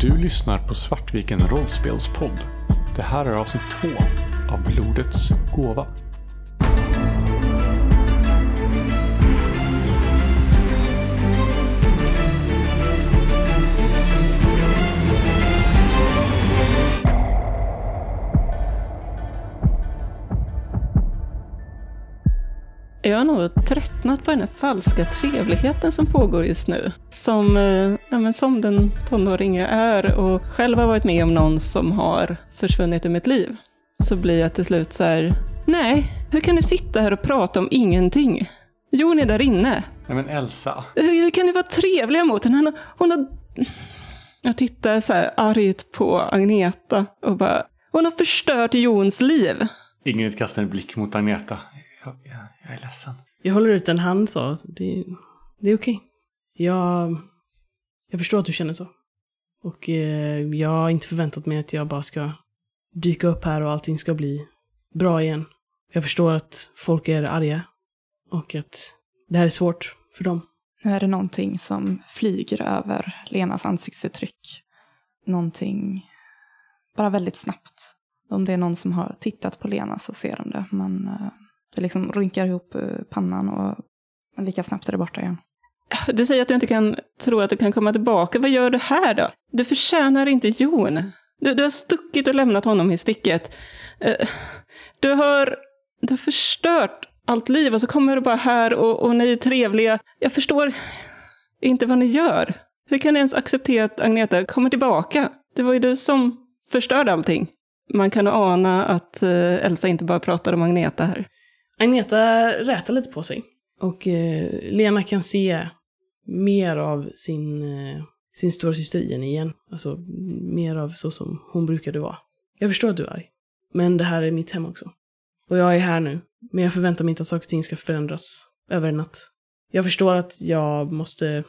Du lyssnar på Svartviken rollspelspodd. Det här är avsnitt två av Blodets gåva. Jag har nog tröttnat på den här falska trevligheten som pågår just nu. Som, eh, ja, men som den tonåring jag är och själv har varit med om någon som har försvunnit ur mitt liv. Så blir jag till slut så här, nej, hur kan ni sitta här och prata om ingenting? Jon är där inne. Nej men Elsa. Hur, hur kan ni vara trevliga mot henne? Hon, hon har... Jag tittar så här argt på Agneta och bara, hon har förstört Jons liv. Ingrid kastar en blick mot Agneta. Jag, jag, jag är ledsen. Jag håller ut en hand så. Det, det är okej. Jag, jag förstår att du känner så. Och eh, jag har inte förväntat mig att jag bara ska dyka upp här och allting ska bli bra igen. Jag förstår att folk är arga. Och att det här är svårt för dem. Nu är det någonting som flyger över Lenas ansiktsuttryck. Någonting bara väldigt snabbt. Om det är någon som har tittat på Lena så ser de det. Men eh, det liksom rynkar ihop eh, pannan och lika snabbt är det borta igen. Du säger att du inte kan tro att du kan komma tillbaka. Vad gör du här då? Du förtjänar inte Jon. Du, du har stuckit och lämnat honom i sticket. Eh, du har, du har förstört allt liv och så kommer du bara här och, och ni är trevliga. Jag förstår inte vad ni gör. Hur kan ni ens acceptera att Agneta kommer tillbaka? Det var ju du som förstörde allting. Man kan ana att eh, Elsa inte bara pratar om Agneta här. Agneta rätar lite på sig. Och eh, Lena kan se mer av sin, eh, sin stora syster i henne igen. Alltså mer av så som hon brukade vara. Jag förstår att du är arg. Men det här är mitt hem också. Och jag är här nu. Men jag förväntar mig inte att saker och ting ska förändras över en natt. Jag förstår att jag måste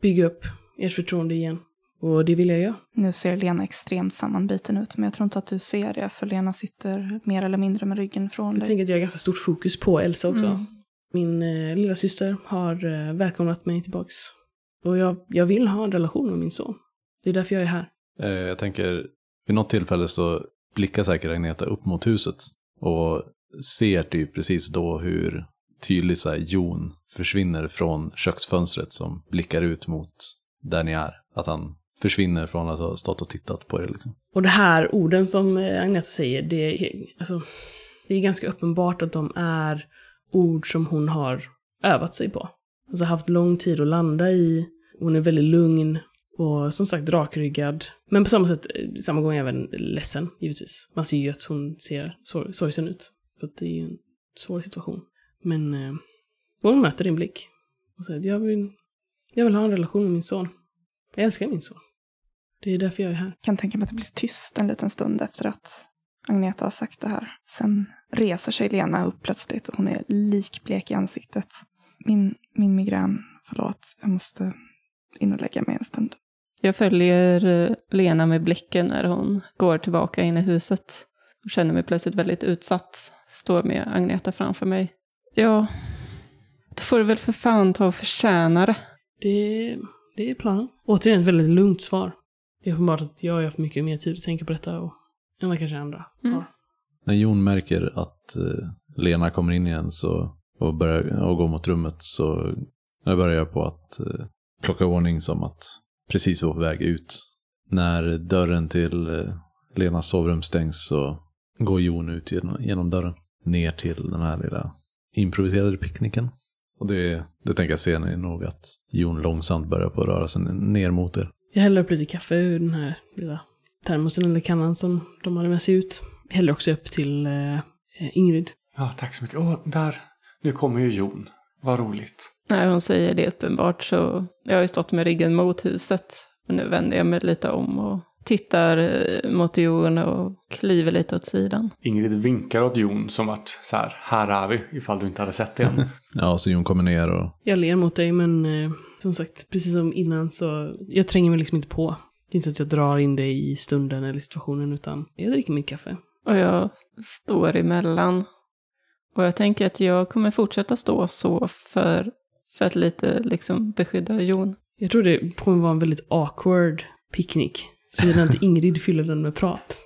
bygga upp ert förtroende igen. Och det vill jag göra. Nu ser Lena extremt sammanbiten ut, men jag tror inte att du ser det, för Lena sitter mer eller mindre med ryggen från Jag dig. tänker att jag har ganska stort fokus på Elsa också. Mm. Min eh, lilla syster har eh, välkomnat mig tillbaks. Och jag, jag vill ha en relation med min son. Det är därför jag är här. Eh, Jag tänker, vid något tillfälle så blickar säkert Agneta upp mot huset och ser typ precis då hur tydligt så här, Jon försvinner från köksfönstret som blickar ut mot där ni är. Att han försvinner från att ha stått och tittat på er. Liksom. Och det här orden som eh, Agneta säger, det är, alltså, det är ganska uppenbart att de är ord som hon har övat sig på. Alltså haft lång tid att landa i. Hon är väldigt lugn och som sagt rakryggad. Men på samma sätt, eh, samma gång även ledsen, givetvis. Man ser ju att hon ser sor- sorgsen ut. För att det är ju en svår situation. Men eh, hon möter din blick. Och säger att jag vill, jag vill ha en relation med min son. Jag älskar min son. Det är därför jag är här. kan tänka mig att det blir tyst en liten stund efter att Agneta har sagt det här. Sen reser sig Lena upp plötsligt och hon är likblek i ansiktet. Min, min migrän, förlåt, jag måste in och lägga mig en stund. Jag följer eh, Lena med blicken när hon går tillbaka in i huset. Och känner mig plötsligt väldigt utsatt. Står med Agneta framför mig. Ja, då får du väl för fan ta och förtjäna det. Det, det är planen. Återigen ett väldigt lugnt svar. Det är uppenbart att jag har haft mycket mer tid att tänka på detta och, än vad kanske andra Mm. har. När Jon märker att eh, Lena kommer in igen så, och börjar och går mot rummet så jag börjar jag på att eh, plocka ordning som att precis vara på väg ut. När dörren till eh, Lenas sovrum stängs så går Jon ut genom, genom dörren ner till den här lilla improviserade picknicken. Och det, det tänker jag se ni nog att Jon långsamt börjar på att röra sig ner mot er. Jag häller upp lite kaffe ur den här lilla termosen eller kannan som de hade med sig ut. Jag häller också upp till eh, Ingrid. Ja, tack så mycket. Åh, där. Nu kommer ju Jon. Vad roligt. När hon säger det uppenbart så, jag har ju stått med ryggen mot huset. Men nu vänder jag mig lite om och tittar eh, mot Jon och kliver lite åt sidan. Ingrid vinkar åt Jon som att så här, här är vi, ifall du inte hade sett det än. Ja, så Jon kommer ner och Jag ler mot dig men eh, som sagt, precis som innan så jag tränger mig liksom inte på. Det är inte så att jag drar in dig i stunden eller situationen utan jag dricker mitt kaffe. Och jag står emellan. Och jag tänker att jag kommer fortsätta stå så för, för att lite liksom beskydda Jon. Jag tror det kommer vara en väldigt awkward picknick Såvida inte Ingrid fyller den med prat.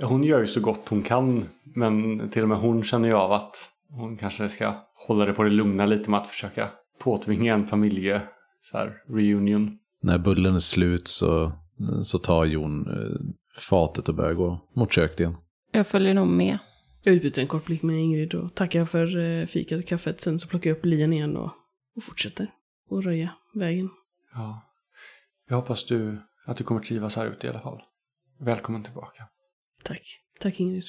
Hon gör ju så gott hon kan. Men till och med hon känner ju av att hon kanske ska hålla det på det lugna lite med att försöka påtvinga en familje så här, reunion. När bullen är slut så, så tar Jon eh, fatet och börjar gå mot köket igen. Jag följer nog med. Jag utbyter en kort blick med Ingrid och tackar för eh, fikat och kaffet. Sen så plockar jag upp lien igen och, och fortsätter. Och röja vägen. Ja. Jag hoppas du, att du kommer trivas här ute i alla fall. Välkommen tillbaka. Tack. Tack Ingrid.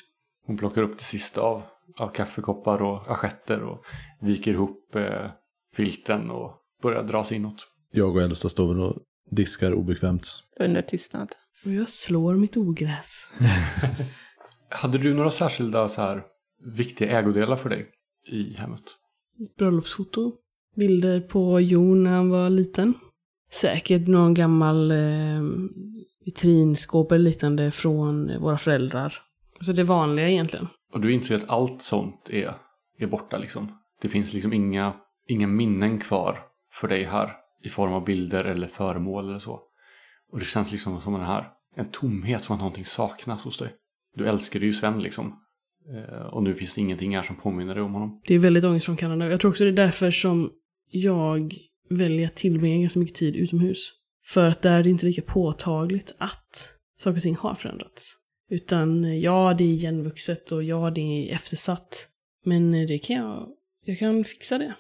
Hon plockar upp det sista av, av kaffekoppar och assietter och viker ihop eh, filtren och börjar dra sig inåt. Jag och Elsa står och diskar obekvämt. Under tystnad. Och jag slår mitt ogräs. Hade du några särskilda så här viktiga ägodelar för dig i hemmet? Bröllopsfoto. Bilder på Jon när han var liten. Säkert någon gammal eh, vitrinskåp eller liknande från våra föräldrar. Alltså det vanliga egentligen. Och du inser att allt sånt är, är borta liksom. Det finns liksom inga, inga minnen kvar för dig här i form av bilder eller föremål eller så. Och det känns liksom som den här, en tomhet som att någonting saknas hos dig. Du älskade ju Sven liksom. Eh, och nu finns det ingenting här som påminner dig om honom. Det är väldigt ångestframkallande. Jag tror också det är därför som jag väljer att tillbringa ganska mycket tid utomhus. För att där är det inte lika påtagligt att saker och ting har förändrats. Utan ja, det är igenvuxet och ja, det är eftersatt. Men det kan jag, jag kan fixa det.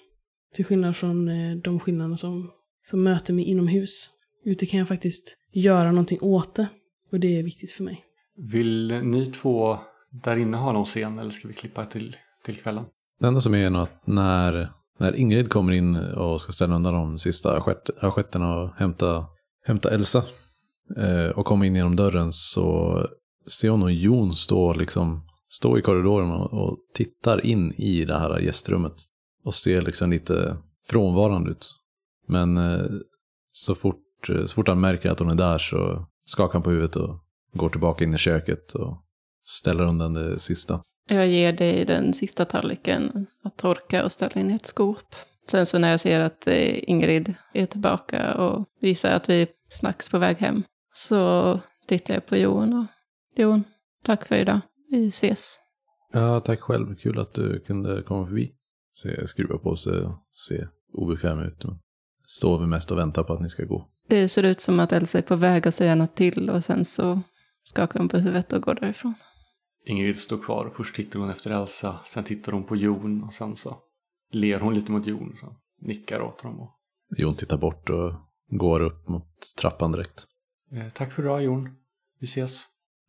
Till skillnad från eh, de skillnaderna som, som möter mig inomhus. Ute kan jag faktiskt göra någonting åt det. Och det är viktigt för mig. Vill ni två där inne ha någon scen eller ska vi klippa till, till kvällen? Det enda som är nog att när, när Ingrid kommer in och ska ställa undan de sista assietterna och hämta, hämta Elsa eh, och kommer in genom dörren så ser hon och Jon stå, liksom, stå i korridoren och, och tittar in i det här gästrummet och ser liksom lite frånvarande ut. Men eh, så, fort, eh, så fort han märker att hon är där så skakar han på huvudet och går tillbaka in i köket och ställer undan det sista. Jag ger dig den sista tallriken att torka och ställa in i ett skåp. Sen så när jag ser att eh, Ingrid är tillbaka och visar att vi är snacks på väg hem så tittar jag på Jon och Jon, tack för idag. Vi ses. Ja, tack själv. Kul att du kunde komma förbi. Se, skruva på sig och se obekväm ut. Står vi mest och väntar på att ni ska gå. Det ser ut som att Elsa är på väg att säga något till och sen så skakar hon på huvudet och går därifrån. Ingrid står kvar. Först tittar hon efter Elsa, sen tittar hon på Jon och sen så ler hon lite mot Jon. Så nickar åt honom. Och, Jon tittar bort och går upp mot trappan direkt. eh, tack för idag Jon. Vi ses.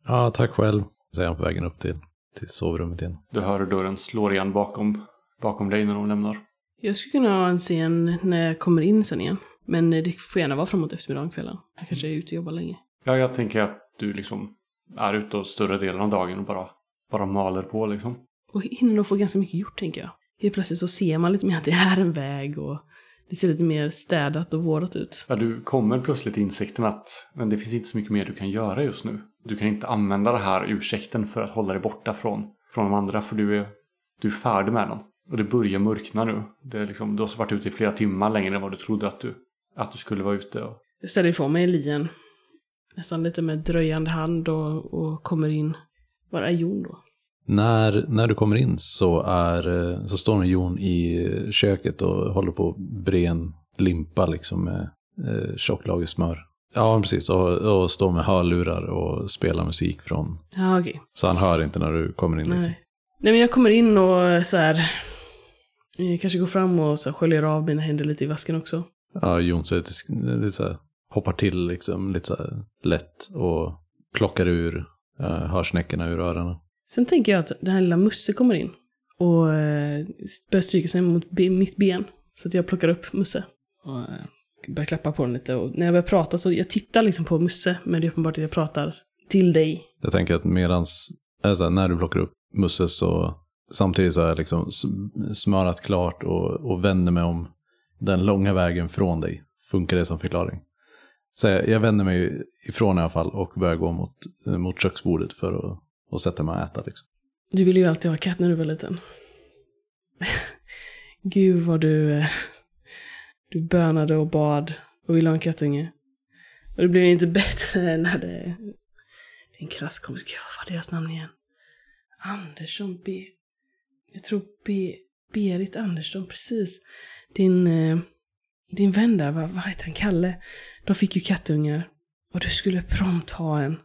Ja, tack själv. Säger han på vägen upp till, till sovrummet igen. Du hör hur dörren slår igen bakom, bakom dig när de lämnar. Jag skulle kunna ha en scen när jag kommer in sen igen. Men det får gärna vara framåt eftermiddagen, kvällen. Jag kanske är ute och jobbar länge. Ja, jag tänker att du liksom är ute och större delen av dagen och bara, bara maler på liksom. Och hinner nog få ganska mycket gjort, tänker jag. Helt plötsligt så ser man lite mer att det är en väg och det ser lite mer städat och vårdat ut. Ja, du kommer plötsligt till insikten att men det finns inte så mycket mer du kan göra just nu. Du kan inte använda det här ursäkten för att hålla dig borta från, från de andra för du är, du är färdig med dem. Och det börjar mörkna nu. Det är liksom, du har varit ute i flera timmar längre än vad du trodde att du, att du skulle vara ute. Och, Jag ställer ifrån mig lien. Nästan lite med dröjande hand och, och kommer in. Var är Jon då? När, när du kommer in så, är, så står nog Jon i köket och håller på att bre en limpa liksom med eh, tjocklager smör. Ja, precis. Och, och står med hörlurar och spelar musik från... Ja, okej. Så han hör inte när du kommer in. Liksom. Nej. Nej, men jag kommer in och så här. eh, Kanske går fram och så här, sköljer av mina händer lite i vasken också. Ja, Jon lite, lite så här, hoppar till liksom, lite så lätt och plockar ur uh, hörsnäckorna ur öronen. Sen tänker jag att den här lilla Musse kommer in. Och eh, börjar stryka sig mot mitt ben. Så att jag plockar upp Musse. Och eh, börjar klappa på den lite. Och när jag börjar prata så jag tittar liksom på Musse. Men det är uppenbart att jag pratar till dig. Jag tänker att medans, alltså, när du plockar upp Musse så samtidigt så har jag liksom sm- smörat klart och, och vänder mig om den långa vägen från dig. Funkar det som förklaring? Så jag, jag vänder mig ifrån i alla fall och börjar gå mot, eh, mot köksbordet för att och sätta mig och äta. Liksom. Du ville ju alltid ha katt när du var liten. Gud vad du, eh, du bönade och bad och ville ha en kattunge. Och det blev ju inte bättre när det... Det är en krass kompis. Gud, vad var deras namn igen? Andersson B... Jag tror B... Berit Andersson, precis. Din... Eh, din vän där, vad, vad heter han? Kalle. De fick ju kattungar. Och du skulle prompt ha en.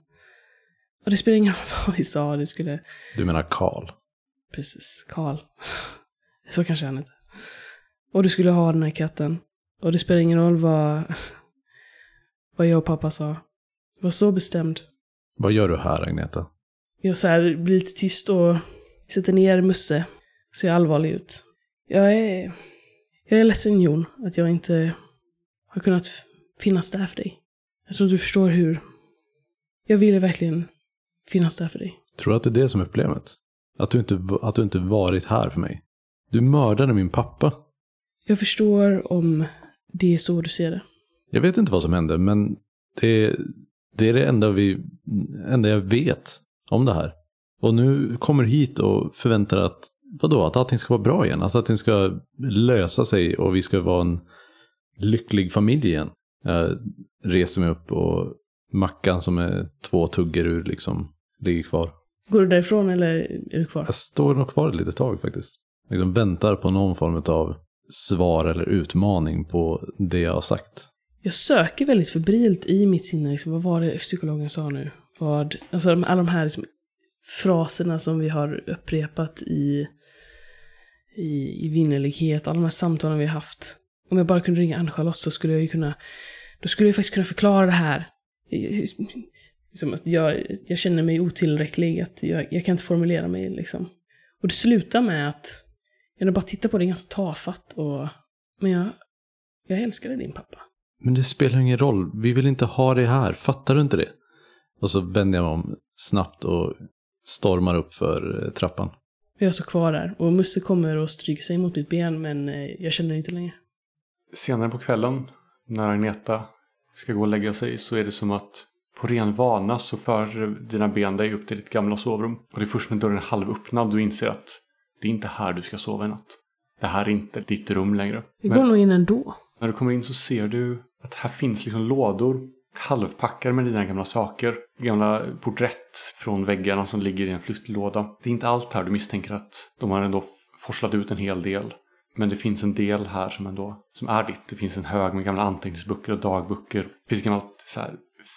Och det spelar ingen roll vad vi sa, det skulle... Du menar Karl? Precis, Karl. Så kanske han heter. Och du skulle ha den här katten. Och det spelar ingen roll vad, vad jag och pappa sa. Jag var så bestämd. Vad gör du här Agneta? Jag så här, blir lite tyst och sätter ner Musse. Ser allvarlig ut. Jag är... Jag är ledsen Jon, att jag inte har kunnat finnas där för dig. Jag tror du förstår hur... Jag ville verkligen finnas där för dig. Tror du att det är det som är problemet? Att du inte, att du inte varit här för mig? Du mördade min pappa. Jag förstår om det är så du ser det. Jag vet inte vad som hände, men det, det är det enda, vi, enda jag vet om det här. Och nu kommer du hit och förväntar att, vadå, att allting ska vara bra igen? Att allting ska lösa sig och vi ska vara en lycklig familj igen. Jag reser mig upp och mackan som är två tuggor ur liksom ligger kvar. Går du därifrån eller är du kvar? Jag står nog kvar ett litet tag faktiskt. Liksom väntar på någon form av svar eller utmaning på det jag har sagt. Jag söker väldigt febrilt i mitt sinne, liksom, vad var det psykologen sa nu? Vad, alltså alla de här liksom, fraserna som vi har upprepat i, i, i vinnerlighet, alla de här samtalen vi har haft. Om jag bara kunde ringa Ann-Charlotte så skulle jag ju kunna, då skulle jag faktiskt kunna förklara det här. Liksom, jag, jag känner mig otillräcklig, att jag, jag kan inte formulera mig liksom. Och det slutar med att jag bara tittar på det ganska tafatt och, men jag, jag älskade din pappa. Men det spelar ingen roll, vi vill inte ha det här, fattar du inte det? Och så vänder jag mig om snabbt och stormar upp för eh, trappan. Jag står kvar där och Musse kommer och stryker sig mot mitt ben men eh, jag känner inte längre. Senare på kvällen när Agneta ska gå och lägga sig så är det som att på ren vana så för dina ben dig upp till ditt gamla sovrum. Och det är först när dörren är halvöppnad du inser att det är inte här du ska sova i natt. Det här är inte ditt rum längre. Vi går nog in ändå. När du kommer in så ser du att här finns liksom lådor halvpackade med dina gamla saker. Gamla porträtt från väggarna som ligger i en flyttlåda. Det är inte allt här du misstänker att de har ändå forslat ut en hel del. Men det finns en del här som ändå som är ditt. Det finns en hög med gamla anteckningsböcker och dagböcker. Det finns gammalt så här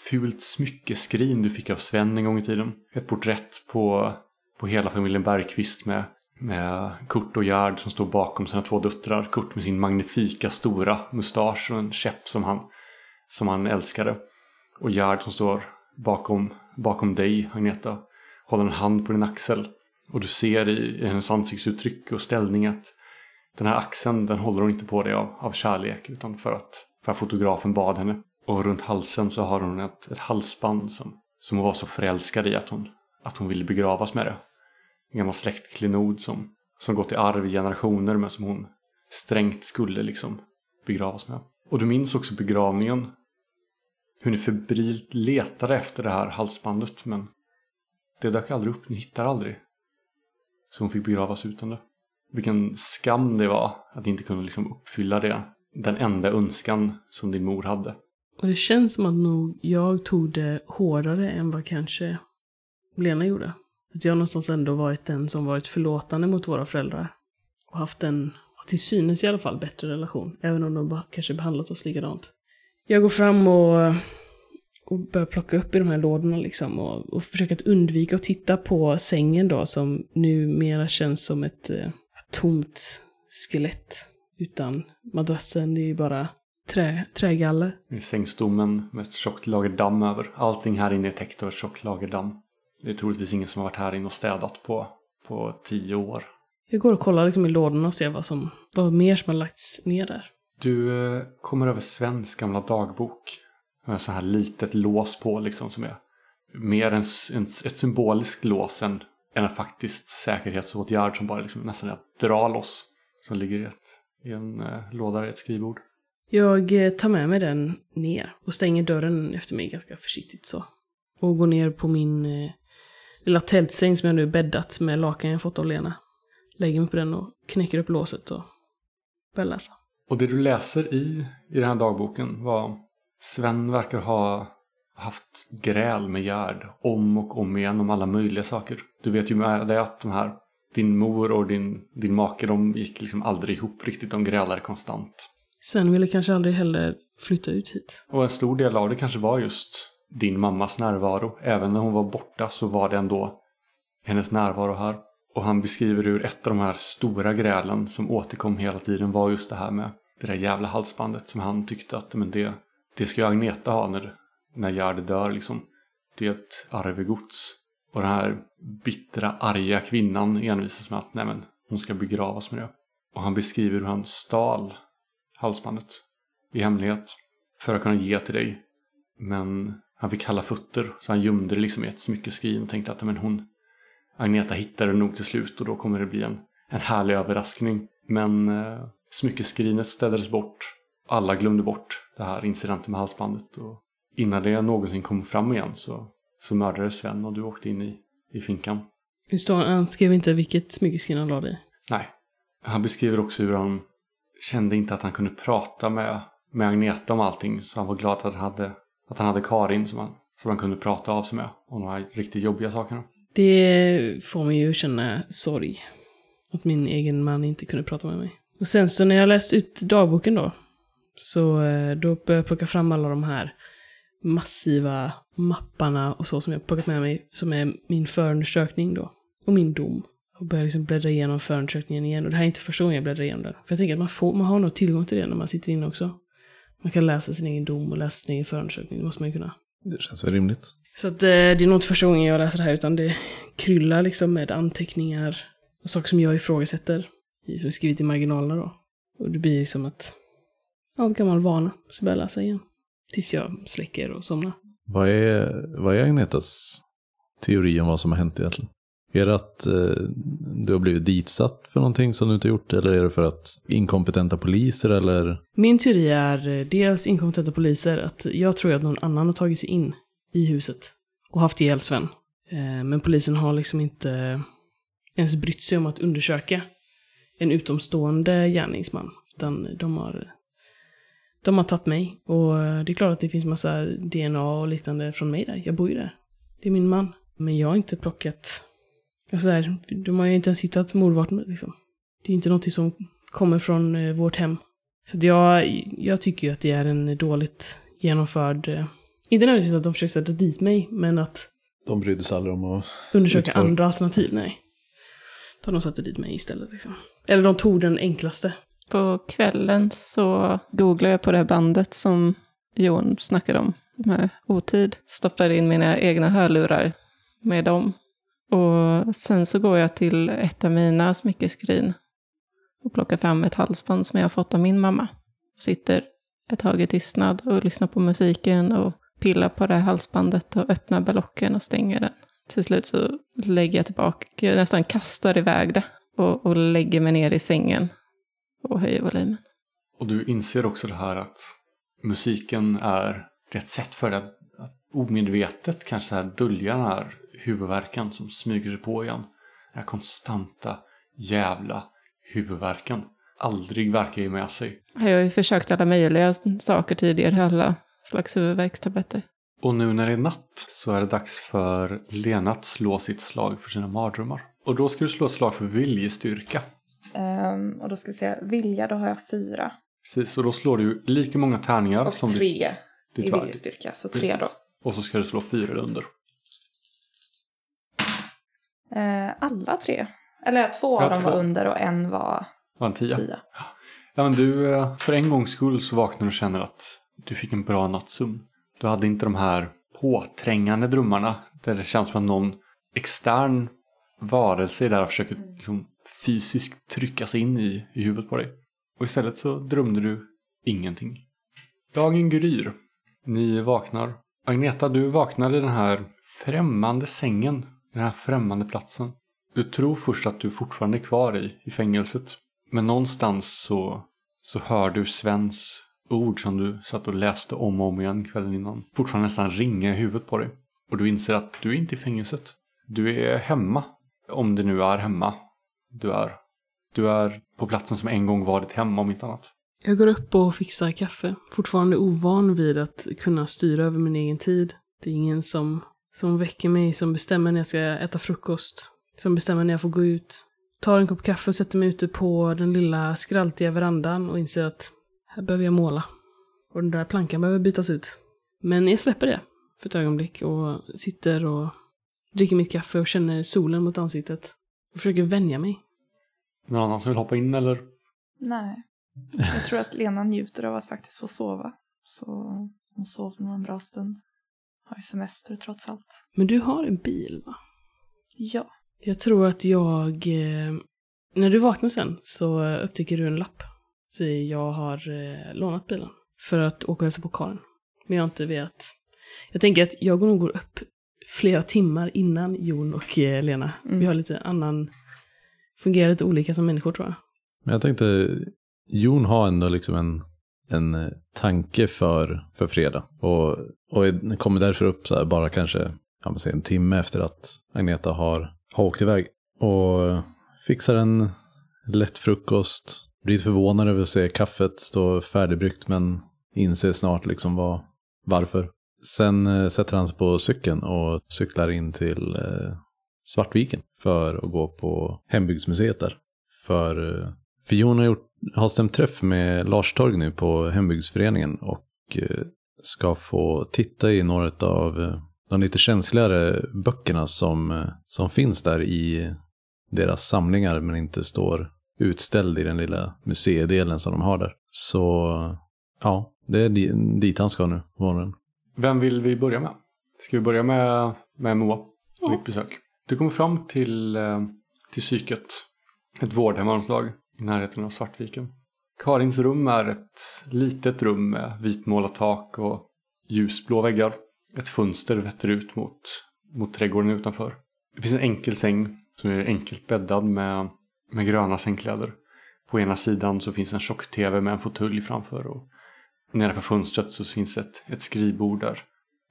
fult smyckeskrin du fick av Sven en gång i tiden. Ett porträtt på, på hela familjen Bergqvist med, med Kurt och Gerd som står bakom sina två döttrar. Kurt med sin magnifika stora mustasch och en käpp som han, som han älskade. Och Gerd som står bakom, bakom dig, Agneta. Håller en hand på din axel. Och du ser i, i hennes ansiktsuttryck och ställning att den här axeln den håller hon inte på dig av, av kärlek utan för att, för att fotografen bad henne. Och runt halsen så har hon ett, ett halsband som, som hon var så förälskad i att hon, att hon ville begravas med det. En gammal släktklenod som, som gått i arv i generationer men som hon strängt skulle liksom begravas med. Och du minns också begravningen. Hur ni febrilt letade efter det här halsbandet men det dök aldrig upp, ni hittade aldrig. Så hon fick begravas utan det. Vilken skam det var att inte kunna liksom uppfylla det. Den enda önskan som din mor hade. Och det känns som att nog jag tog det hårdare än vad kanske Lena gjorde. Att jag någonstans ändå varit den som varit förlåtande mot våra föräldrar. Och haft en, till synes i alla fall, bättre relation. Även om de kanske behandlat oss likadant. Jag går fram och, och börjar plocka upp i de här lådorna liksom. Och, och försöker att undvika att titta på sängen då som numera känns som ett, ett tomt skelett. Utan madrassen, är ju bara trä, trägaller. I sängstommen med ett tjockt lager damm över. Allting här inne är täckt av ett tjockt lager damm. Det är troligtvis ingen som har varit här inne och städat på, på tio år. Jag går och kollar liksom i lådorna och ser vad, som, vad mer som har lagts ner där. Du eh, kommer över Svens gamla dagbok. Med så här litet lås på liksom som är mer en, en, ett symboliskt lås än en faktiskt säkerhetsåtgärd som bara liksom nästan är att dra loss. Som ligger i, ett, i en eh, låda i ett skrivbord. Jag eh, tar med mig den ner och stänger dörren efter mig ganska försiktigt så. Och går ner på min eh, lilla tältsäng som jag nu bäddat med lakan jag fått av Lena. Lägger mig på den och knäcker upp låset och börjar läsa. Och det du läser i, i den här dagboken var Sven verkar ha haft gräl med Gerd om och om igen om alla möjliga saker. Du vet ju med det att de här, din mor och din, din make, de gick liksom aldrig ihop riktigt. De grälade konstant. Sven ville kanske aldrig heller flytta ut hit. Och en stor del av det kanske var just din mammas närvaro. Även när hon var borta så var det ändå hennes närvaro här. Och han beskriver hur ett av de här stora grälen som återkom hela tiden var just det här med det där jävla halsbandet som han tyckte att men det, det ska ju Agneta ha när, när Gerd dör liksom. Det är ett arvegods. Och den här bittra, arga kvinnan envisas med att nej men, hon ska begravas med det. Och han beskriver hur han stal halsbandet i hemlighet för att kunna ge till dig. Men han fick kalla fötter så han gömde det liksom i ett smyckeskrin och tänkte att men hon Agneta hittar det nog till slut och då kommer det bli en, en härlig överraskning. Men eh, smyckeskrinet ställdes bort. Alla glömde bort det här incidenten med halsbandet. Och innan det någonsin kom fram igen så, så mördades Sven och du åkte in i, i finkan. Just då, han skrev inte vilket smyckeskrin han la i. Nej. Han beskriver också hur han kände inte att han kunde prata med, med Agneta om allting. Så han var glad att han hade, att han hade Karin som han, som han kunde prata av sig med om de här riktigt jobbiga sakerna. Det får mig ju känna sorg. Att min egen man inte kunde prata med mig. Och sen så när jag läst ut dagboken då. Så eh, då började jag plocka fram alla de här massiva mapparna och så som jag plockat med mig. Som är min förundersökning då. Och min dom. Och började liksom bläddra igenom förundersökningen igen. Och det här är inte första gången jag bläddrar igenom den. För jag tänker att man, får, man har nog tillgång till det när man sitter inne också. Man kan läsa sin egen dom och läsa sin egen förundersökning. Det måste man ju kunna. Det känns väl rimligt. Så att, eh, det är nog inte första gången jag läser det här utan det kryllar liksom med anteckningar och saker som jag ifrågasätter. Som är skrivit i marginalerna då. Och det blir liksom att, ja, gammal vana. Så börjar jag läsa igen. Tills jag släcker och somnar. Vad är, vad är Agnetas teori om vad som har hänt egentligen? Är det att eh, du har blivit ditsatt för någonting som du inte gjort? Eller är det för att inkompetenta poliser eller? Min teori är eh, dels inkompetenta poliser, att jag tror att någon annan har tagit sig in i huset och haft ihjäl Sven. Eh, Men polisen har liksom inte ens brytt sig om att undersöka en utomstående gärningsman. Utan de har, de har tagit mig. Och det är klart att det finns massa DNA och liknande från mig där. Jag bor ju där. Det är min man. Men jag har inte plockat... Alltså där, de har ju inte ens hittat mordvapnet liksom. Det är inte någonting som kommer från eh, vårt hem. Så jag, jag tycker ju att det är en dåligt genomförd... eh, Inte nödvändigtvis att de försöker sätta dit mig, men att De brydde sig aldrig om att... undersöka Utför. andra alternativ. Nej. De satte dit mig istället liksom. Eller de tog den enklaste. På kvällen så googlade jag på det här bandet som Jon snackade om, med otid. Stoppade in mina egna hörlurar med dem. Och sen så går jag till ett av mina smyckeskrin och plockar fram ett halsband som jag har fått av min mamma. Sitter ett tag i tystnad och lyssnar på musiken och pillar på det här halsbandet och öppnar ballocken och stänger den. Till slut så lägger jag tillbaka, jag nästan kastar iväg det och, och lägger mig ner i sängen och höjer volymen. Och du inser också det här att musiken är rätt sätt för att att omedvetet kanske så här dölja den här huvudvärken som smyger sig på igen. Den här konstanta jävla huvudvärken. Aldrig verkar ge med sig. Jag har ju försökt alla möjliga saker tidigare, alla slags huvudvärkstabletter. Och nu när det är natt så är det dags för Lena att slå sitt slag för sina mardrömmar. Och då ska du slå ett slag för viljestyrka. Ehm, och då ska vi se, vilja, då har jag fyra. Precis, och då slår du lika många tärningar Och som ditt- tre ditt i värde. viljestyrka, så tre då. Precis. Och så ska du slå fyra under. Eh, alla tre. Eller två av Ja, dem två. var under och en var Var en tia? tia. Ja, men du, eh, för en gångs skull så vaknar du och känner att du fick en bra nattsömn. Du hade inte de här påträngande drömmarna där det känns som att någon extern varelse är där och försöker liksom, fysiskt tryckas in i, i huvudet på dig. Och istället så drömde du ingenting. Dagen gryr. Ni vaknar. Agneta, du vaknar i den här främmande sängen. Den här främmande platsen. Du tror först att du fortfarande är kvar i, i fängelset. Men någonstans så, så hör du Svens ord som du satt och läste om och om igen kvällen innan. Fortfarande nästan ringa i huvudet på dig. Och du inser att du är inte i fängelset. Du är hemma. Om det nu är hemma du är. Du är på platsen som en gång var ditt hem om inte annat. Jag går upp och fixar kaffe. Fortfarande ovan vid att kunna styra över min egen tid. Det är ingen som, som väcker mig, som bestämmer när jag ska äta frukost. Som bestämmer när jag får gå ut. Tar en kopp kaffe och sätter mig ute på den lilla skraltiga verandan och inser att här behöver jag måla. Och den där plankan behöver bytas ut. Men jag släpper det för ett ögonblick och sitter och dricker mitt kaffe och känner solen mot ansiktet. Och försöker vänja mig. Någon annan som vill hoppa in eller? Nej. Jag tror att Lena njuter av att faktiskt få sova. Så hon sover nog en bra stund. Har ju semester trots allt. Men du har en bil va? Ja. Jag tror att jag... Eh, när du vaknar sen så upptäcker du en lapp. Så jag har eh, lånat bilen. För att åka och hälsa på Karin. Men jag har inte velat... Jag tänker att jag nog går upp flera timmar innan Jon och eh, Lena. Mm. Vi har lite annan... Fungerar lite olika som människor tror jag. Men jag tänkte, Jon har ändå liksom en, en eh, tanke för, för fredag. Och, och kommer därför upp så här bara kanske ja, en timme efter att Agneta har, har åkt iväg. Och fixar en lätt frukost. Blir lite förvånad över att se kaffet stå färdigbryggt men inser snart liksom vad, varför. Sen eh, sätter han sig på cykeln och cyklar in till eh, Svartviken för att gå på hembygdsmuseet där. För, eh, för Jon har, gjort, har stämt träff med Lars Torg nu på hembygdsföreningen och eh, ska få titta i några av eh, de lite känsligare böckerna som, eh, som finns där i deras samlingar men inte står utställd i den lilla museidelen som de har där. Så ja, det är dit han ska nu på morgonen. Vem vill vi börja med? Ska vi börja med, med Moa Ja. ditt besök? Du kommer fram till, eh, till psyket. Ett vårdhem av slag i närheten av Svartviken. Karins rum är ett litet rum med vitmålat tak och ljusblå väggar. Ett fönster vetter ut mot, mot trädgården utanför. Det finns en enkel säng som är enkelt bäddad med, med gröna sängkläder. På ena sidan så finns en tjock-tv med en fåtölj framför och nere på fönstret så finns ett, ett skrivbord där.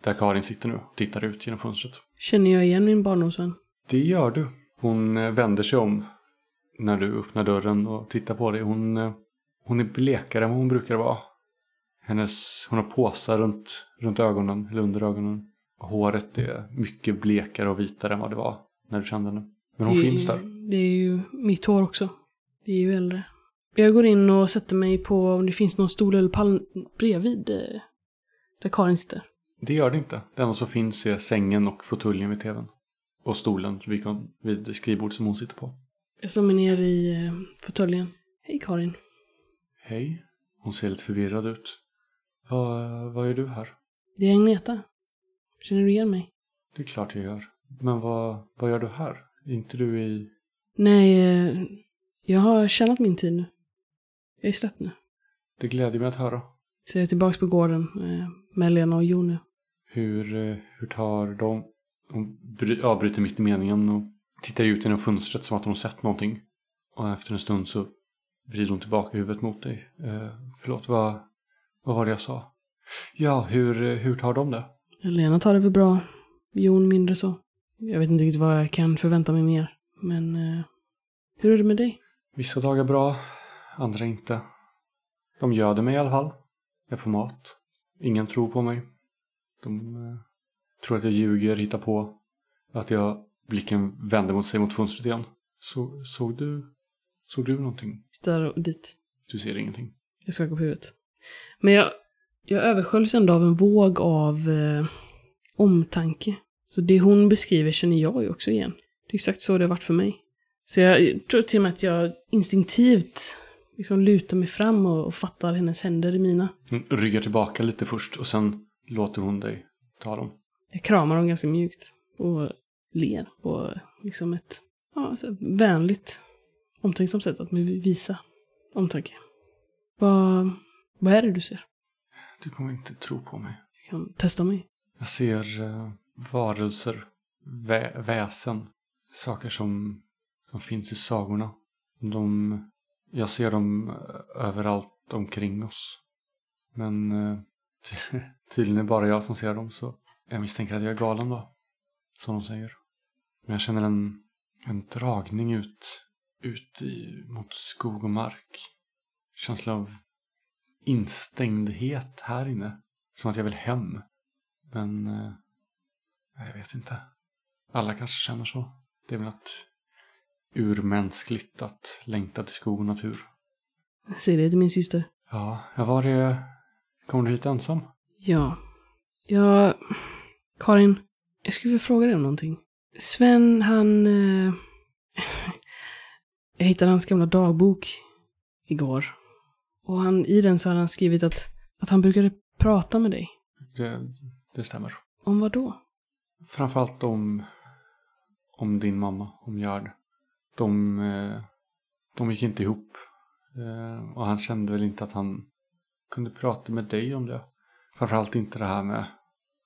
Där Karin sitter nu och tittar ut genom fönstret. Känner jag igen min barndomsvän? Det gör du. Hon eh, vänder sig om när du öppnar dörren och tittar på dig. Hon, eh, hon är blekare än vad hon brukar vara. Hennes, hon har påsar runt, runt ögonen, eller under ögonen. Håret är mycket blekare och vitare än vad det var när du kände henne. Men hon Det finns där. Det är ju mitt hår också. Vi är ju äldre. Jag går in och sätter mig på om det finns någon stol eller pall bredvid eh, där Karin sitter. Det gör det inte. Det enda som finns är sängen och fåtöljen vid tvn. Och stolen vid, vid skrivbordet som hon sitter på. Jag slår mig ner i eh, fåtöljen. Hej Karin. Hej. Hon ser lite förvirrad ut. Vad, vad gör du här? Det är Agneta. Känner du igen mig? Det är klart jag gör. Men vad, vad gör du här? Är inte du i... Nej, eh, jag har tjänat min tid nu. Jag är släppt nu. Det glädjer mig att höra. Så jag är tillbaka på gården eh, med Lena och Jon nu. Hur, eh, hur tar de... Hon bry, avbryter mitt i meningen och tittar ut genom fönstret som att hon sett någonting. Och efter en stund så vrider hon tillbaka huvudet mot dig. Eh, förlåt, vad, vad var det jag sa? Ja, hur, eh, hur tar de det? Lena tar det väl bra. Jon mindre så. Jag vet inte riktigt vad jag kan förvänta mig mer. Men eh, hur är det med dig? Vissa dagar bra, andra inte. De göder mig i alla fall. Jag får mat. Ingen tror på mig. De eh, tror att jag ljuger, hittar på. Att jag blicken vänder mot sig mot fönstret igen. Så, såg du Såg du någonting? Tittar dit. Du ser ingenting. Jag skakar på huvudet. Men jag, jag översköljs ändå av en våg av eh, omtanke. Så det hon beskriver känner jag ju också igen. Det är exakt så det har varit för mig. Så jag tror till och med att jag instinktivt liksom lutar mig fram och, och fattar hennes händer i mina. Hon ryggar tillbaka lite först och sen låter hon dig ta dem. Jag kramar dem ganska mjukt och ler på liksom ett ja, så här vänligt, omtänksamt sätt att visa omtanke. Vad, vad är det du ser? Du kommer inte tro på mig. Du kan testa mig. Jag ser eh, varelser, vä väsen, saker som, som finns i sagorna. De, jag ser dem eh, överallt omkring oss. Men eh, tydligen är det bara jag som ser dem så jag misstänker att jag är galen då. Som de säger. Men jag känner en, en dragning ut, ut i, mot skog och mark. Känsla av instängdhet här inne. Som att jag vill hem. Men eh, jag vet inte. Alla kanske känner så. Det är väl något urmänskligt att längta till skog och natur. Säg det till min syster. Ja, jag var det... Kom du hit ensam? Ja. Ja, Karin. Jag skulle vilja fråga dig om någonting. Sven, han... Eh, jag hittade hans gamla dagbok igår. Och han, i den så hade han skrivit att, att han brukade prata med dig. Det, det stämmer. Om vad då? Framförallt om, om din mamma, om Gerd. De, eh, de gick inte ihop. Eh, och han kände väl inte att han kunde prata med dig om det. Framförallt inte det här med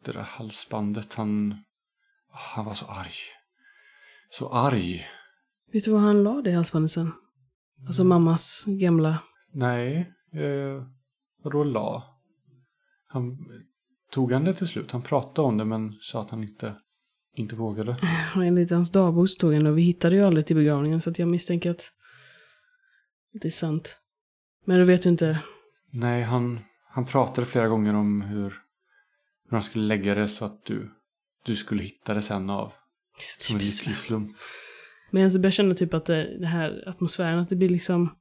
det där halsbandet. Han, han var så arg. Så arg. Vet du var han la det halsbandet sen? Alltså mammas gamla... Nej, eh, vadå la? Han tog han det till slut. Han pratade om det men sa att han inte, inte vågade. Och enligt hans dagbok så tog han och vi hittade ju aldrig till begravningen så att jag misstänker att det är sant. Men du vet ju inte. Nej, han, han pratade flera gånger om hur, hur han skulle lägga det så att du, du skulle hitta det sen av. Det är så Som en lycklig slump. Men jag börjar känna typ att det, det här atmosfären, att det blir liksom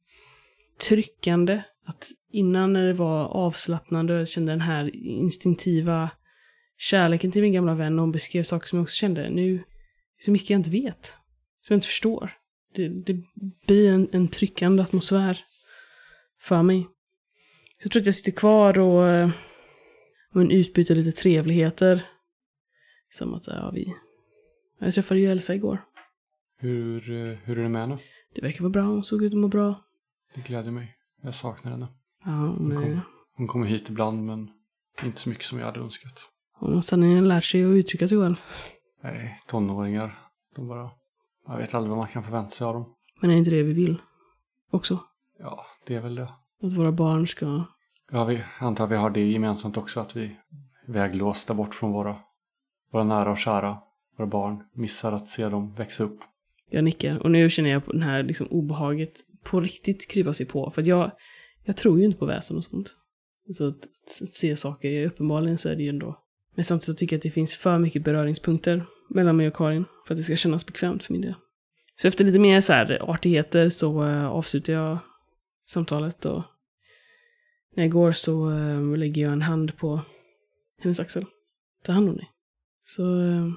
tryckande. Att innan när det var avslappnande jag kände den här instinktiva kärleken till min gamla vän och hon beskrev saker som jag också kände. Nu, så mycket jag inte vet. Som jag inte förstår. Det, det blir en, en tryckande atmosfär för mig. Så jag tror att jag sitter kvar och eh, men utbyter lite trevligheter. Som att, ja, vi... Jag träffade ju Elsa igår. Hur, eh, hur är det med henne? Det verkar vara bra, hon såg ut att må bra. Det gläder mig. Jag saknar henne. Ja, hon, Hon kom. Hon kommer hit ibland men inte så mycket som jag hade önskat. Har sanningen lärt sig att uttrycka sig själv. Nej, tonåringar. De bara... Jag vet aldrig vad man kan förvänta sig av dem. Men är inte det vi vill? Också. Ja, det är väl det. Att våra barn ska... Ja, vi antar att vi har det gemensamt också. Att vi är väglåsta bort från våra, våra nära och kära. Våra barn. Missar att se dem växa upp. Jag nickar. Och nu känner jag på den här liksom obehaget på riktigt krypa sig på. För att jag, jag tror ju inte på väsen och sånt. Alltså att, att, att se saker, uppenbarligen så är det ju ändå. Men samtidigt så tycker jag att det finns för mycket beröringspunkter mellan mig och Karin. För att det ska kännas bekvämt för min del. Så efter lite mer så här artigheter så uh, avslutar jag samtalet och när jag går så uh, lägger jag en hand på hennes axel. Ta hand om dig. Så, uh,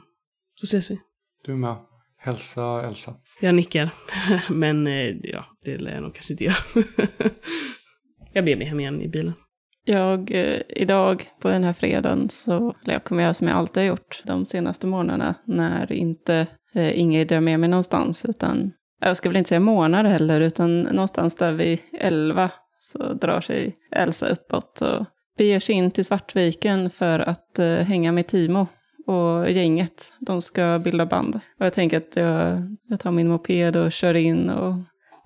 så ses vi. Du med. Hälsa Elsa. Jag nickar. Men eh, ja, det lär jag nog kanske inte göra. jag ber mig hem igen i bilen. Jag, eh, idag på den här fredagen, så eller jag kommer göra som jag alltid har gjort de senaste månaderna, när inte eh, Ingrid drar med mig någonstans, utan jag ska väl inte säga månader heller, utan någonstans där vid elva så drar sig Elsa uppåt och beger sig in till Svartviken för att eh, hänga med Timo och gänget. De ska bilda band. Och jag tänker att jag, jag tar min moped och kör in och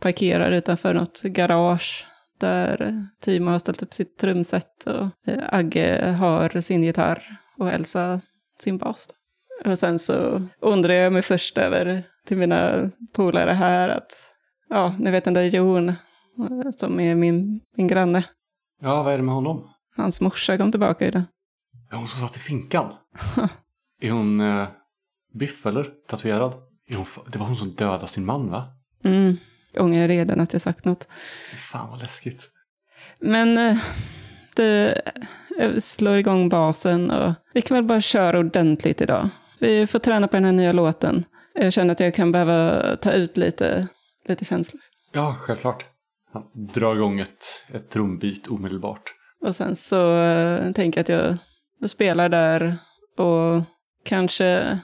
parkerar utanför något garage där Timo har ställt upp sitt trumset och eh, Agge har sin gitarr och Elsa sin bas. Och sen så undrar jag mig först över till mina polare här att, ja, ni vet den där Jon eh, som är min, min granne. Ja, vad är det med honom? Hans morsa kom tillbaka idag. Är hon som satt i finkan? är hon eh, biff eller? Tatuerad? Hon, det var hon som dödade sin man va? Mm. Jag ångrar redan att jag sagt något. Fan vad läskigt. Men eh, det jag slår igång basen och vi kan väl bara köra ordentligt idag. Vi får träna på den här nya låten. Jag känner att jag kan behöva ta ut lite, lite känslor. Ja, självklart. Drar igång ett, ett trumbit omedelbart. Och sen så eh, tänker jag att jag, jag spelar där och kanske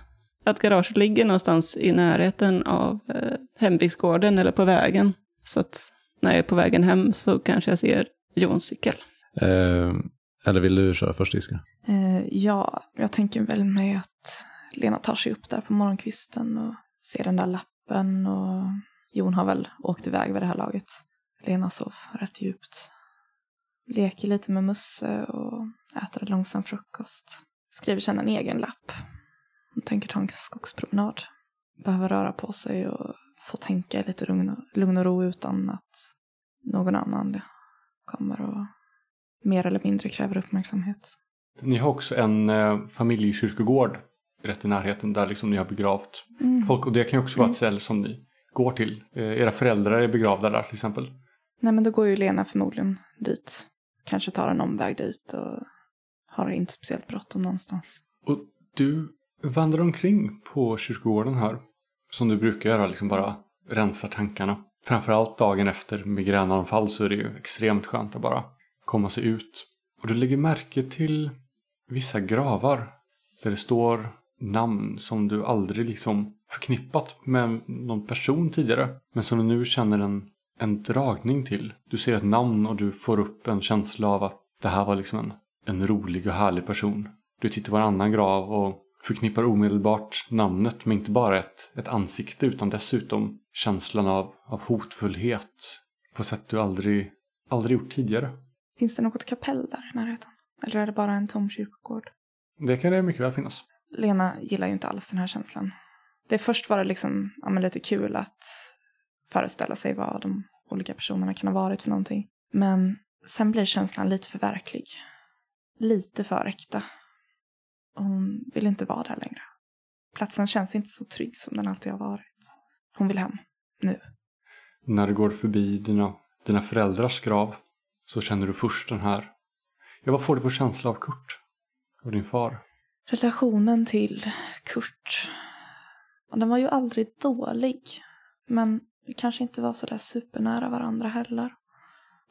att garaget ligger någonstans i närheten av eh, hembygdsgården eller på vägen. Så att när jag är på vägen hem så kanske jag ser Jons cykel. Eh, eller vill du köra först Iska? Eh, ja, jag tänker väl med att Lena tar sig upp där på morgonkvisten och ser den där lappen och Jon har väl åkt iväg vid det här laget. Lena sov rätt djupt. Leker lite med Musse och äter en långsam frukost. Skriver sen en egen lapp. Tänker ta en skogspromenad. Behöver röra på sig och få tänka i lite lugn och, lugn och ro utan att någon annan kommer och mer eller mindre kräver uppmärksamhet. Ni har också en eh, familjekyrkogård rätt i närheten där liksom ni har begravt Mm. folk. Och det kan ju också vara ett ställe som ni går till. Eh, era föräldrar är begravda där till exempel. Nej men då går ju Lena förmodligen dit. Kanske tar en omväg dit och har inte speciellt bråttom någonstans. Och du vandrar omkring på kyrkogården här. Som du brukar göra, liksom bara rensar tankarna. Framförallt dagen efter migränanfall så är det ju extremt skönt att bara komma sig ut. Och du lägger märke till vissa gravar. Där det står namn som du aldrig liksom förknippat med någon person tidigare. Men som du nu känner en, en dragning till. Du ser ett namn och du får upp en känsla av att det här var liksom en, en rolig och härlig person. Du tittar på en annan grav och förknippar omedelbart namnet med inte bara ett, ett ansikte utan dessutom känslan av, av hotfullhet på sätt du aldrig, aldrig gjort tidigare. Finns det något kapell där i närheten? Eller är det bara en tom kyrkogård? Det kan det mycket väl finnas. Lena gillar ju inte alls den här känslan. Det först var det liksom, ja, men lite kul att föreställa sig vad de olika personerna kan ha varit för någonting. Men sen blir känslan lite för verklig. Lite för äkta. Hon vill inte vara där längre. Platsen känns inte så trygg som den alltid har varit. Hon vill hem. Nu. När du går förbi dina, dina föräldrars grav så känner du först den här. Ja, vad får du för känsla av Kurt? Och din far? Relationen till Kurt. Den var ju aldrig dålig. Men vi kanske inte var så där supernära varandra heller.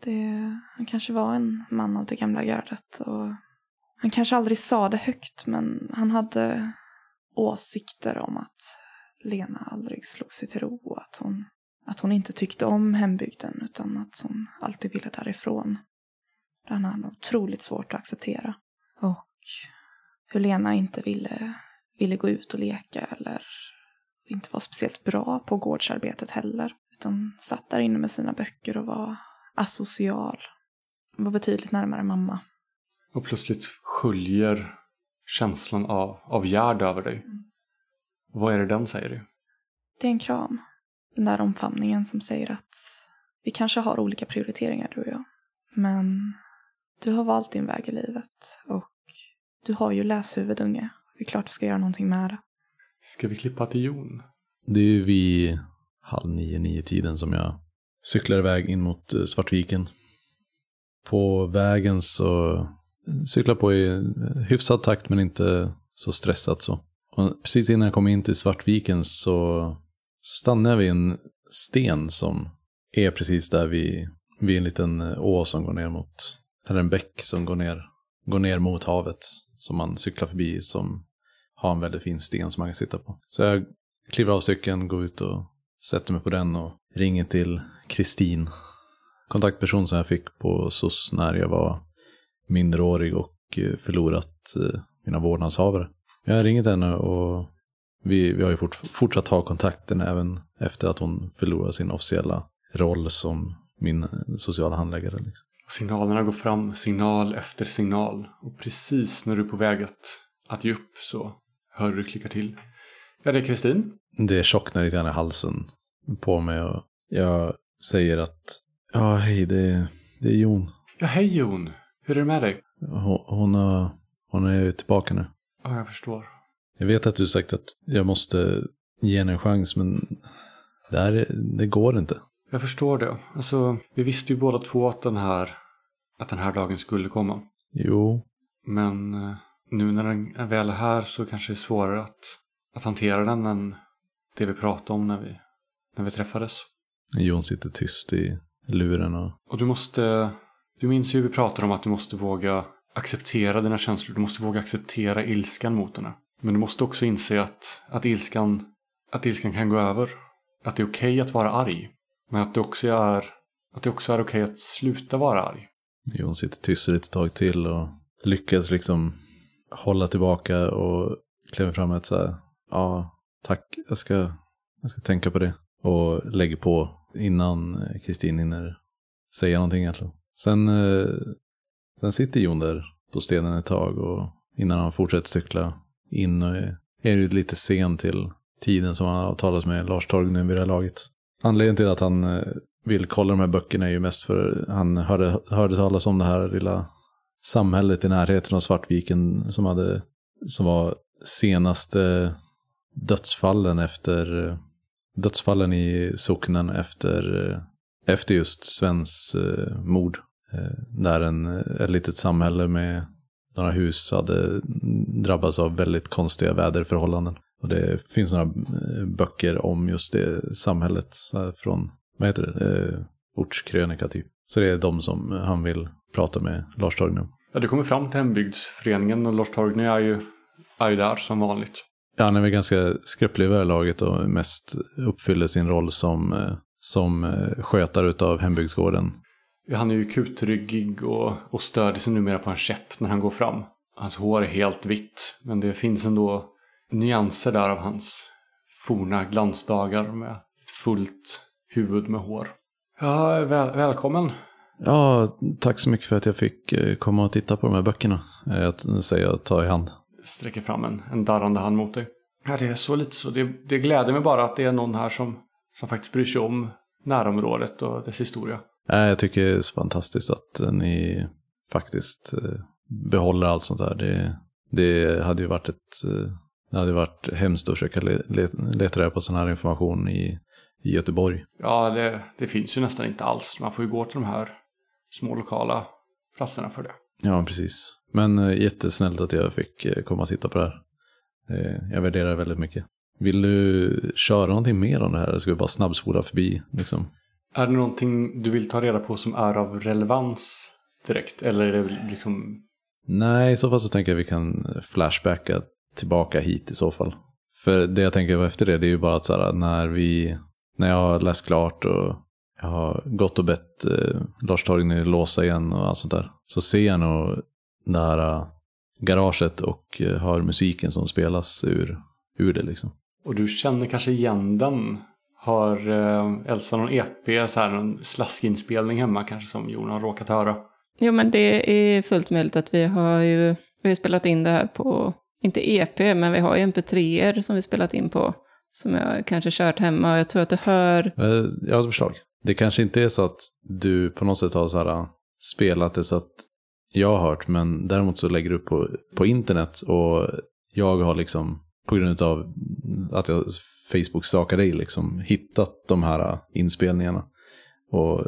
Det, han kanske var en man av det gamla gardet. Och han kanske aldrig sa det högt men han hade åsikter om att Lena aldrig slog sig till ro. Och att hon, att hon inte tyckte om hembygden utan att hon alltid ville därifrån. Det hade han otroligt svårt att acceptera. Och hur Lena inte ville, ville gå ut och leka eller inte var speciellt bra på gårdsarbetet heller. Utan satt där inne med sina böcker och var asocial. Var betydligt närmare mamma. Och plötsligt sköljer känslan av, av Gerd över dig. Och vad är det den säger du? Det är en kram. Den där omfamningen som säger att vi kanske har olika prioriteringar du och jag. Men du har valt din väg i livet och du har ju läshuvud unge. Det är klart du ska göra någonting med det. Ska vi klippa till Jon? Det är ju vid halv nio, nio tiden som jag cyklar iväg in mot eh, Svartviken. På vägen så cyklar på i hyfsad takt men inte så stressat så. Och precis innan jag kom in till Svartviken så stannade jag vid en sten som är precis där vid, vid en liten å som går ner mot, eller en bäck som går ner, går ner mot havet. Som man cyklar förbi som har en väldigt fin sten som man kan sitta på. Så jag kliver av cykeln, går ut och sätter mig på den och ringer till Kristin. Kontaktperson som jag fick på SOS när jag var minderårig och eh, förlorat eh, mina vårdnadshavare. Jag har ringt henne och vi, vi har ju fort, fortsatt ha kontakten även efter att hon förlorade sin officiella roll som min eh, sociala handläggare. Liksom. Signalerna går fram, signal efter signal. Och precis när du är på väg att, att ge upp så hör du klicka till. Ja, det är Kristin. Det tjocknar lite grann i halsen på mig och jag säger att ja, hej, det, det är Jon. Ja, hej Jon. Hur är det med dig? Hon, hon, har, hon är tillbaka nu. Ja, jag förstår. Jag vet att du sagt att jag måste ge henne en chans, men det, här, det går inte. Jag förstår det. Alltså, vi visste ju båda två att den här, att den här dagen skulle komma. Jo, Men eh, nu när den är väl här så kanske det är svårare att, att hantera den än det vi pratade om när vi, när vi träffades. Jon sitter tyst i luren och Och du måste, du minns ju hur vi pratade om att du måste våga acceptera dina känslor. Du måste våga acceptera ilskan mot henne. Men du måste också inse att, att, ilskan, att ilskan kan gå över. Att det är okej att vara arg. Men att det också är, att det också är okej att sluta vara arg. Jon sitter tyst ett tag till och lyckas liksom hålla tillbaka och kliver fram med ett så här, ja, tack, jag ska, jag ska tänka på det. Och lägger på innan Kristin hinner säga någonting egentligen. Sen, eh, sen sitter Jon där på stenen ett tag och innan han fortsätter cykla in och är är ju lite sen till tiden som han har talat med Lars Torgny vid det här laget. Anledningen till att han eh, vill kolla de här böckerna är ju mest för han hörde, hörde talas om det här lilla samhället i närheten av Svartviken som, hade, som var senaste dödsfallen efter dödsfallen i socknen efter, eh, efter just Svens eh, mord. Eh, där en, ett litet samhälle med några hus hade drabbats av väldigt konstiga väderförhållanden. Och det finns några eh, böcker om just det samhället från, vad heter det, eh, ortskrönika typ. Så det är de som han vill prata med Lars Torgny om. Ja, du kommer fram till hembygdsföreningen och Lars Torgny är ju, är ju där som vanligt. Ja, han är väl ganska skröplig i laget och mest uppfyller sin roll som, eh, som eh, skötare utav hembygdsgården. Han är ju kutryggig och, och stödjer sig numera på en käpp när han går fram. Hans hår är helt vitt, men det finns ändå nyanser där av hans forna glansdagar med ett fullt huvud med hår. Ja, väl, välkommen. Ja, tack så mycket för att jag fick eh, komma och titta på de här böckerna. Eh, Jag säger jag tar i hand. Sträcker fram en, en darrande hand mot dig. Ja, det är så lite så. Det, det gläder mig bara att det är någon här som, som faktiskt bryr sig om närområdet och dess historia. Nej, Jag tycker det är så fantastiskt att ni faktiskt eh, behåller allt sånt där. Det, det hade ju varit ett... eh, Det hade varit hemskt att försöka le- le- leta reda på sån här information i, i Göteborg. Ja, det, det finns ju nästan inte alls. Man får ju gå till de här små lokala platserna för det. Ja, precis. Men eh, jättesnällt att jag fick komma och titta på det här. Jag värderar det väldigt mycket. Vill du köra någonting mer om det här? Eller ska vi bara snabbspola förbi? Liksom? Är det någonting du vill ta reda på som är av relevans direkt? Eller är det liksom... Nej, i så fall så tänker jag att vi kan flashbacka tillbaka hit i så fall. För det jag tänker efter det, det är ju bara att så här, när vi, när jag har läst klart och jag har gått och bett eh, Lars Torgny låsa igen och allt sånt där. Så ser jag nog det här eh, garaget och eh, hör musiken som spelas ur, ur det liksom. Och du känner kanske igen den? Har eh, Elsa någon EP, så här, någon slaskinspelning hemma kanske som Jon har råkat höra? Jo, men det är fullt möjligt att vi har ju vi har spelat in det här på, inte EP, men vi har ju mp3er som vi spelat in på. Som jag kanske kört hemma och jag tror att du hör, Eh, Jag har ett förslag. Det kanske inte är så att du på något sätt har så här, äh, spelat det så att jag har hört, men däremot så lägger du upp på, på internet och jag har liksom på grund av att jag Facebook-stakar dig liksom hittat de här äh, inspelningarna och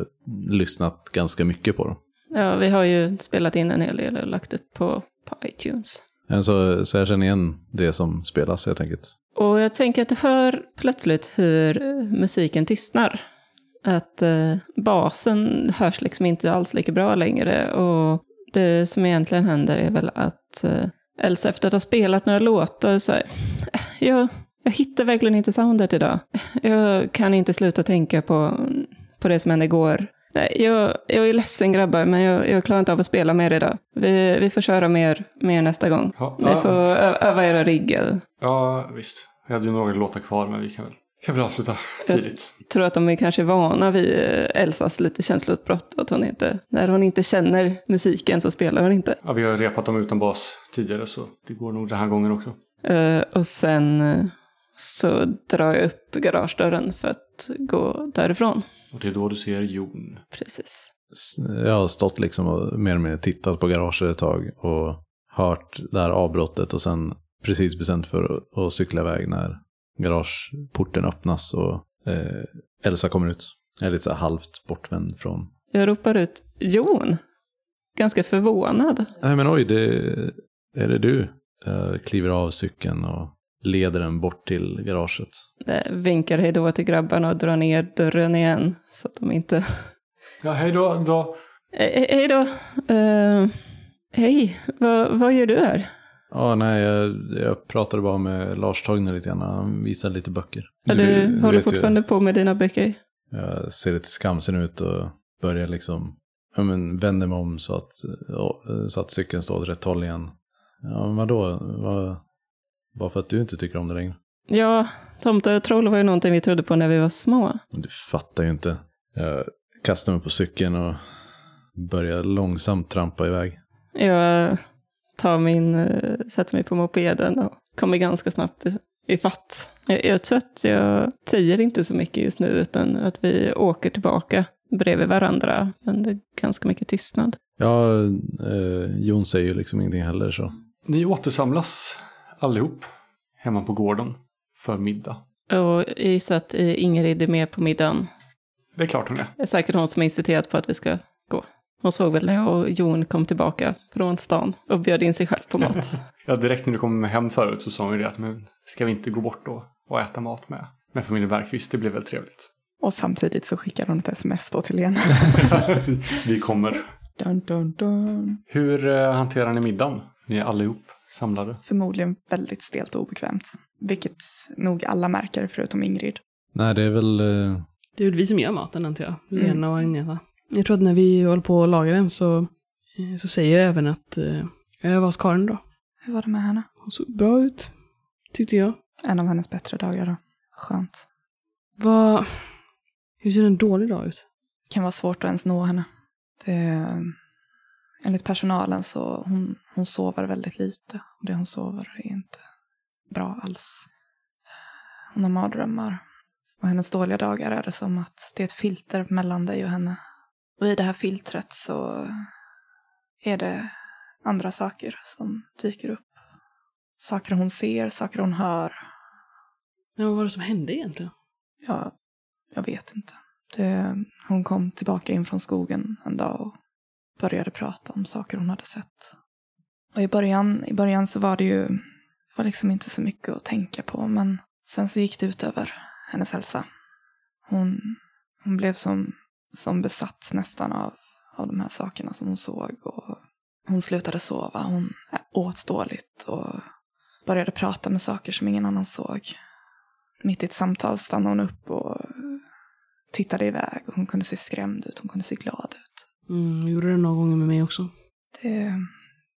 lyssnat ganska mycket på dem. ja vi har ju spelat in en hel del och lagt upp på, på iTunes. Eh, Så, jag känner igen det som spelas helt enkelt. Och jag tänker att du hör plötsligt hur eh, musiken tystnar. Att eh, basen hörs liksom inte alls lika bra längre. Och det som egentligen händer är väl att eh, Elsa efter att ha spelat några låtar så här, "Eh, jag, jag hittar verkligen inte soundet idag. Jag kan inte sluta tänka på, på det som hände igår. Jag, jag är ledsen grabbar, men jag, jag klarar inte av att spela mer idag. Vi, vi får köra mer, mer nästa gång. Ja, Ni får ö- öva era riggar. ja visst. Jag hade ju några låtar kvar men vi kan väl, kan väl avsluta tidigt. tror att de är kanske vana vid eh, Elsas lite känsloutbrott. Att hon inte, när hon inte känner musiken så spelar hon inte. Ja, vi har repat dem utan bas tidigare så det går nog den här gången också. Eh, och sen eh, så drar jag upp garagedörren för att gå därifrån. Och det är då du ser Jon. Precis. Jag har stått liksom och mer eller mindre tittat på garaget ett tag och hört det här avbrottet och sen precis bestämt för att, cykla iväg när garageporten öppnas och eh, Elsa kommer ut. Jag är lite så halvt bortvänd från... Jag ropar ut Jon. Ganska förvånad. Nej men oj, det är det du. Jag kliver av cykeln och leder den bort till garaget. Eh, vinkar hej då till grabbarna och drar ner dörren igen. Så att de inte... Ja, hej då. då. Eh, hej då. Eh, hej, vad, vad gör du här? Ja, nej, jag, jag pratade bara med Lars Torgner lite grann. Han visade lite böcker. Ja, du, håller vet ju- fortfarande på med dina böcker? Jag ser lite skamsen ut och börjar liksom, ja men vänder mig om så att, så att cykeln står åt rätt håll igen. Ja vadå? Vad, bara för att du inte tycker om det längre? Ja, tomtar och troll var ju någonting vi trodde på när vi var små. Men Du fattar ju inte. Jag kastar mig på cykeln och börjar långsamt trampa iväg. Jag tar min, eh, sätter mig på mopeden och kommer ganska snabbt i- fatt. Jag, tror att jag säger inte så mycket just nu, utan att vi åker tillbaka. bredvid varandra under ganska mycket tystnad. Ja, eh, Jon säger ju liksom ingenting heller så. Ni återsamlas allihop hemma på gården för middag. Och jag gissar att eh, Ingrid är med på middagen. Det är klart hon är. Det är säkert hon som har insisterat på att vi ska gå. Hon såg väl när jag och Jon kom tillbaka från stan och bjöd in sig själv på mat. Ja, direkt när du kom hem förut så sa hon ju det att men ska vi inte gå bort då och äta mat med, med familjen Bergqvist? Det blev väl trevligt. Och samtidigt så skickar hon ett sms då till Lena. vi kommer. Dun, dun, dun. Hur eh, hanterar ni middagen? Ni är allihop samlade. Förmodligen väldigt stelt och obekvämt. Vilket nog alla märker förutom Ingrid. Nej, det är väl... Eh, Det är väl vi som gör maten antar jag. Mm. Lena och Agneta. Jag tror att när vi håller på att laga den så, eh, så säger jag även att eh, jag var hos Karin då. Hur var det med henne? Hon såg bra ut. Tyckte jag. En av hennes bättre dagar då. Skönt. Vad... Hur ser en dålig dag ut? Det kan vara svårt att ens nå henne. Det, enligt personalen så hon, hon sover väldigt lite. Och det hon sover är inte bra alls. Hon har mardrömmar. Och hennes dåliga dagar är det som att det är ett filter mellan dig och henne. Och i det här filtret så är det andra saker som dyker upp. Saker hon ser, saker hon hör. Men vad var det som hände egentligen? Ja, jag vet inte. Det, hon kom tillbaka in från skogen en dag och började prata om saker hon hade sett. Och i början, i början så var det ju var liksom inte så mycket att tänka på, men sen så gick det ut över hennes hälsa. Hon, hon blev som, som besatt nästan av, av de här sakerna som hon såg. Och hon slutade sova, hon åt dåligt och började prata med saker som ingen annan såg. Mitt i ett samtal stannade hon upp och tittade iväg. Och hon kunde se skrämd ut, hon kunde se glad ut. Mm, gjorde det några gånger med mig också. Det,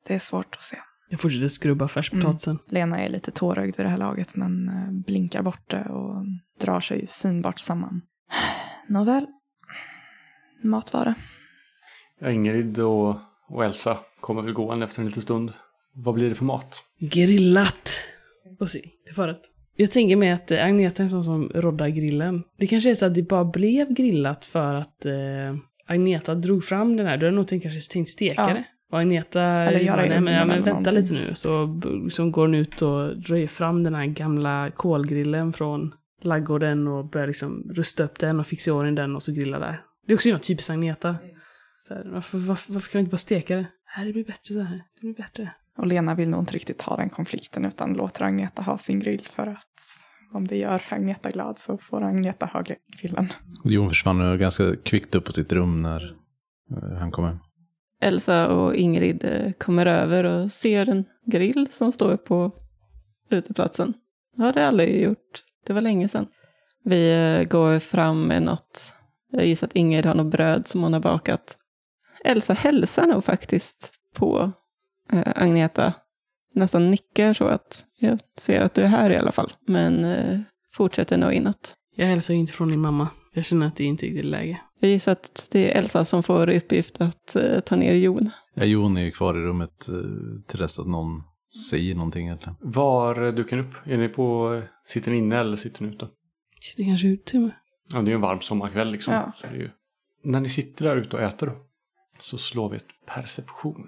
det är svårt att se. Jag fortsätter skrubba färskpotatisen. Lena är lite tårögd vid det här laget men eh, blinkar bort det och drar sig synbart samman. Nåväl. Mat var det. Ingrid och, och Elsa kommer väl gående efter en liten stund. Vad blir det för mat? Grillat! Och se, till förrätt. Jag tänker mig att eh, Agneta är en sån som roddar grillen. Det kanske är så att det bara blev grillat för att eh, Agneta drog fram den här. Du hade nog tänkt, kanske tänkt steka Ja. det. Och Agneta Eller göra bara, i nej, men, ja, men vänta någonting." lite nu. Så b- som går hon ut och drar fram den här gamla kolgrillen från laggården och börjar liksom rusta upp den och fixa i ordning den och så grilla där. Det är också något typiskt Agneta. Så här, varför, varför, varför kan vi inte bara steka det? Här, det blir bättre så här. Det blir bättre. Och Lena vill nog inte riktigt ta den konflikten utan låter Agneta ha sin grill för att om det gör Agneta glad så får Agneta ha grillen. Jon försvann ganska kvickt upp på sitt rum när eh, han kom hem. Elsa och Ingrid eh, kommer över och ser en grill som står på uteplatsen. Det har det aldrig gjort. Det var länge sedan. Vi eh, går fram med något. Jag gissar att Ingrid har något bröd som hon har bakat. Elsa hälsar nog faktiskt på eh, Agneta. Nästan nickar så att jag ser att du är här i alla fall. Men eh, fortsätter nog inåt. Jag hälsar ju inte från din mamma. Jag känner att det inte är riktigt läge. Jag gissar att det är Elsa som får uppgift att eh, ta ner Jon. Ja, Jon är ju kvar i rummet eh, till dess att någon säger någonting egentligen. Var dukar ni upp? Är ni på, sitter ni inne eller sitter ni ute? Sitter kanske ute med. Ja, det är ju en varm sommarkväll liksom. Ja. Så det är ju... När ni sitter där ute och äter då, så slår vi ett perception.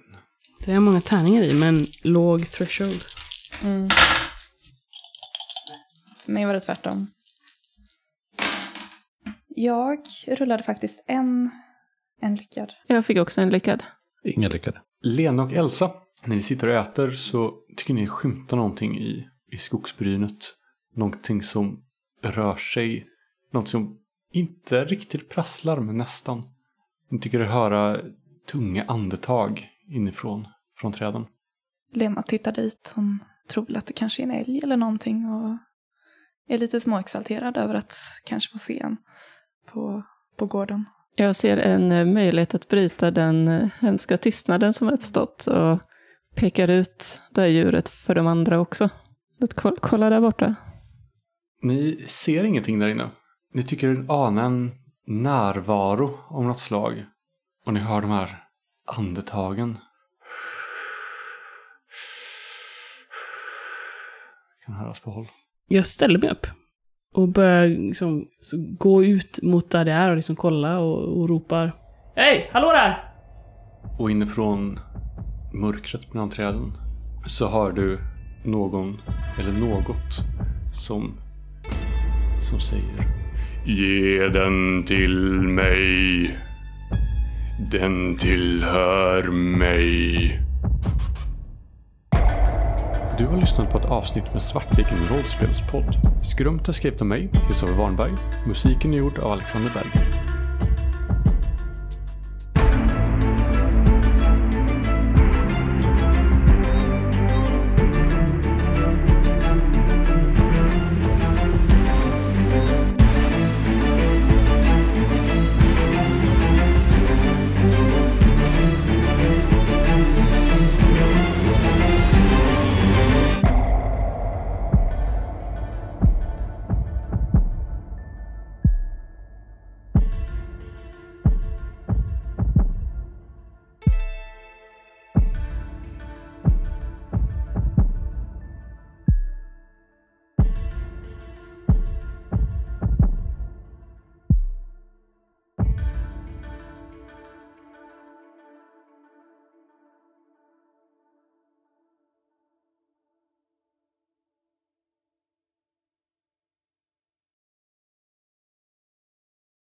Det är många tärningar i, men låg threshold. Mm. För mig var det tvärtom. Jag rullade faktiskt en, en lyckad. Jag fick också en lyckad. Inga lyckade. Lena och Elsa, när ni sitter och äter så tycker ni skymta någonting i, i skogsbrynet. Någonting som rör sig. Något som inte riktigt prasslar men nästan. Ni tycker er höra tunga andetag inifrån från träden. Lena tittar dit. Hon tror väl att det kanske är en älg eller någonting och är lite småexalterad över att kanske få se en på, på gården. Jag ser en eh, möjlighet att bryta den eh, hemska tystnaden som uppstått och pekar ut det här djuret för de andra också. Att ko- kolla där borta. Ni ser ingenting där inne. Ni tycker er ana en närvaro av något slag. Och ni hör de här andetagen. Kan höras på håll. Jag ställer mig upp och börjar liksom så gå ut mot där det är och liksom kolla och, och ropar Hej! Hallå där! Och inifrån mörkret bland träden så hör du någon eller något som, som säger Ge den till mig. Den tillhör mig. Du har lyssnat på ett avsnitt med Svartviken rollspelspodd. Skrumta skrev av mig, Kristoffer Warnberg. Musiken är gjord av Alexander Berg.